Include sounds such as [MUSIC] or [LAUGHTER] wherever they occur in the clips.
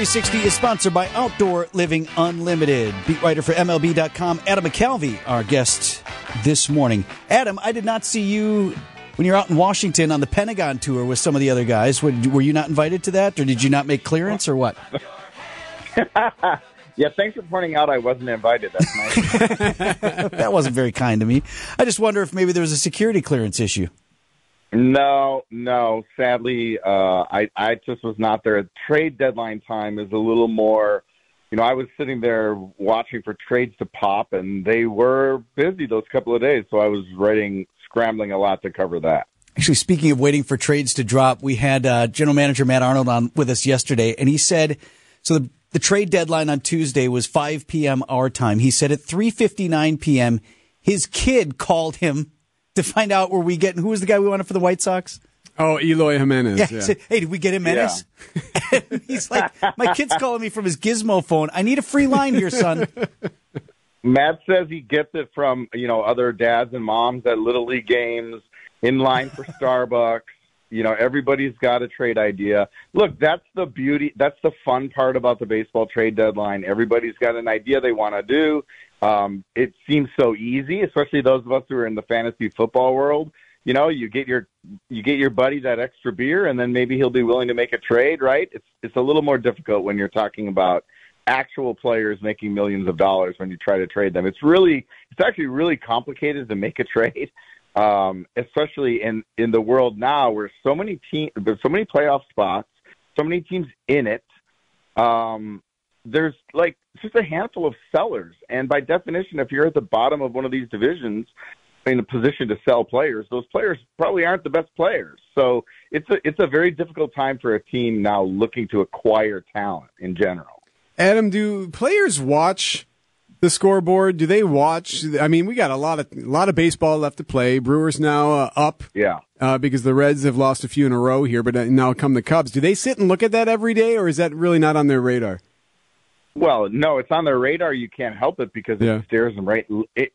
360 is sponsored by Outdoor Living Unlimited. Beat writer for MLB.com, Adam McCalvy, our guest this morning. Adam, I did not see you when you're out in Washington on the Pentagon tour with some of the other guys. Were you not invited to that, or did you not make clearance, or what? [LAUGHS] yeah, thanks for pointing out I wasn't invited. That's nice. [LAUGHS] that wasn't very kind to me. I just wonder if maybe there was a security clearance issue. No, no. Sadly, uh, I I just was not there. Trade deadline time is a little more. You know, I was sitting there watching for trades to pop, and they were busy those couple of days. So I was writing, scrambling a lot to cover that. Actually, speaking of waiting for trades to drop, we had uh, General Manager Matt Arnold on with us yesterday, and he said, so the, the trade deadline on Tuesday was 5 p.m. our time. He said at 3:59 p.m. his kid called him to find out where we getting who was the guy we wanted for the White Sox? Oh, Eloy Jimenez. Yeah. yeah. Said, hey, did we get Jimenez? Yeah. [LAUGHS] he's like, my kid's calling me from his Gizmo phone. I need a free line here, son. Matt says he gets it from you know other dads and moms at little league games, in line for [LAUGHS] Starbucks. You know, everybody's got a trade idea. Look, that's the beauty. That's the fun part about the baseball trade deadline. Everybody's got an idea they want to do. Um, it seems so easy, especially those of us who are in the fantasy football world. You know, you get your you get your buddy that extra beer, and then maybe he'll be willing to make a trade. Right? It's it's a little more difficult when you're talking about actual players making millions of dollars when you try to trade them. It's really it's actually really complicated to make a [LAUGHS] trade, um, especially in in the world now where so many teams there's so many playoff spots, so many teams in it. Um, there's like just a handful of sellers, and by definition, if you're at the bottom of one of these divisions in a position to sell players, those players probably aren't the best players. So it's a it's a very difficult time for a team now looking to acquire talent in general. Adam, do players watch the scoreboard? Do they watch? I mean, we got a lot of a lot of baseball left to play. Brewers now uh, up, yeah, uh, because the Reds have lost a few in a row here. But uh, now come the Cubs. Do they sit and look at that every day, or is that really not on their radar? Well, no, it's on their radar. You can't help it because yeah. it stares them right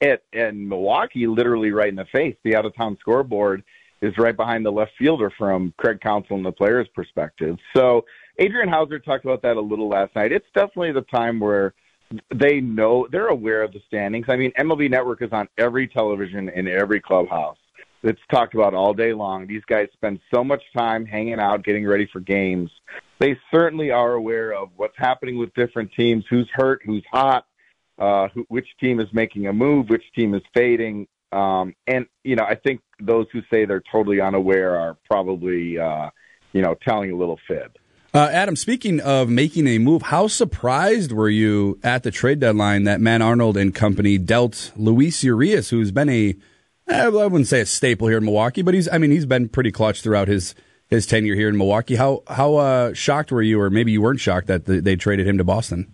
at in Milwaukee, literally right in the face. The out of town scoreboard is right behind the left fielder from Craig Counsell and the player's perspective. So Adrian Houser talked about that a little last night. It's definitely the time where they know they're aware of the standings. I mean, MLB Network is on every television in every clubhouse. It's talked about all day long. These guys spend so much time hanging out, getting ready for games they certainly are aware of what's happening with different teams, who's hurt, who's hot, uh, who, which team is making a move, which team is fading. Um, and, you know, I think those who say they're totally unaware are probably, uh, you know, telling a little fib. Uh, Adam, speaking of making a move, how surprised were you at the trade deadline that Matt Arnold and company dealt Luis Urias, who's been a, I wouldn't say a staple here in Milwaukee, but he's, I mean, he's been pretty clutch throughout his his tenure here in Milwaukee. How how uh, shocked were you, or maybe you weren't shocked that the, they traded him to Boston?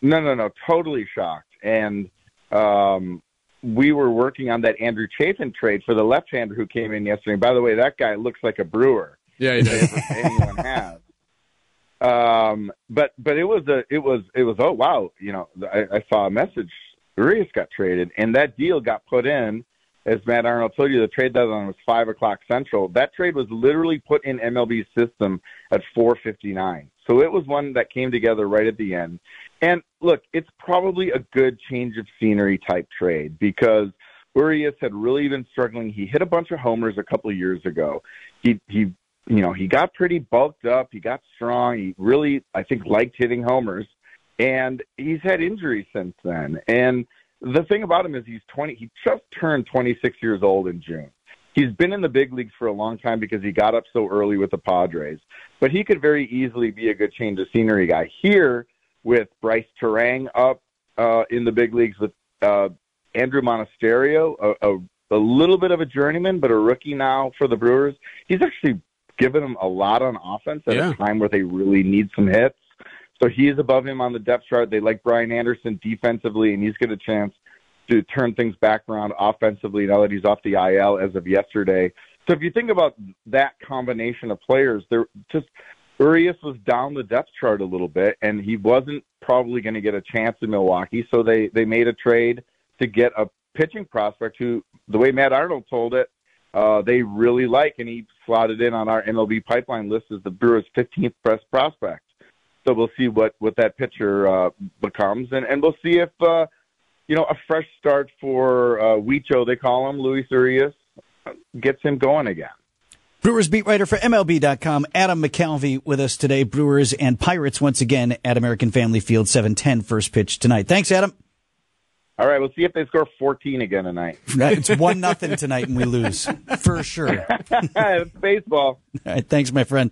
No, no, no, totally shocked. And um, we were working on that Andrew Chafin trade for the left-hander who came in yesterday. And by the way, that guy looks like a brewer. Yeah, he does. anyone has. Um, but but it was a it was it was oh wow you know I, I saw a message Urias got traded and that deal got put in as Matt Arnold told you, the trade deadline was five o'clock central. That trade was literally put in MLB's system at 4:59. So it was one that came together right at the end. And look, it's probably a good change of scenery type trade because Urias had really been struggling. He hit a bunch of homers a couple of years ago. He he you know he got pretty bulked up. He got strong. He really I think liked hitting homers, and he's had injuries since then. And the thing about him is he's 20. He just turned 26 years old in June. He's been in the big leagues for a long time because he got up so early with the Padres. But he could very easily be a good change of scenery guy here with Brice Turang up uh, in the big leagues with uh, Andruw Monasterio, a, a, a little bit of a journeyman, but a rookie now for the Brewers. He's actually given them a lot on offense at yeah. a time where they really need some hits. So he is above him on the depth chart. They like Brian Anderson defensively, and he's got a chance to turn things back around offensively now that he's off the IL as of yesterday. So if you think about that combination of players, there just Urias was down the depth chart a little bit, and he wasn't probably going to get a chance in Milwaukee. So they they made a trade to get a pitching prospect who, the way Matt Arnold told it, uh, they really like, and he slotted in on our MLB pipeline list as the Brewers' 15th best prospect. so we'll see what what that pitcher uh, becomes, and and we'll see if uh, you know a fresh start for uh, Wicho, they call him Luis Urias, gets him going again. Brewers beat writer for MLB.com, Adam McCalvy, with us today. Brewers and Pirates once again at American Family Field, 7-10 first pitch tonight. Thanks, Adam. All right, we'll see if they score 14 again tonight. [LAUGHS] It's one nothing tonight, and we lose for sure. [LAUGHS] it's baseball. All right, thanks, my friend.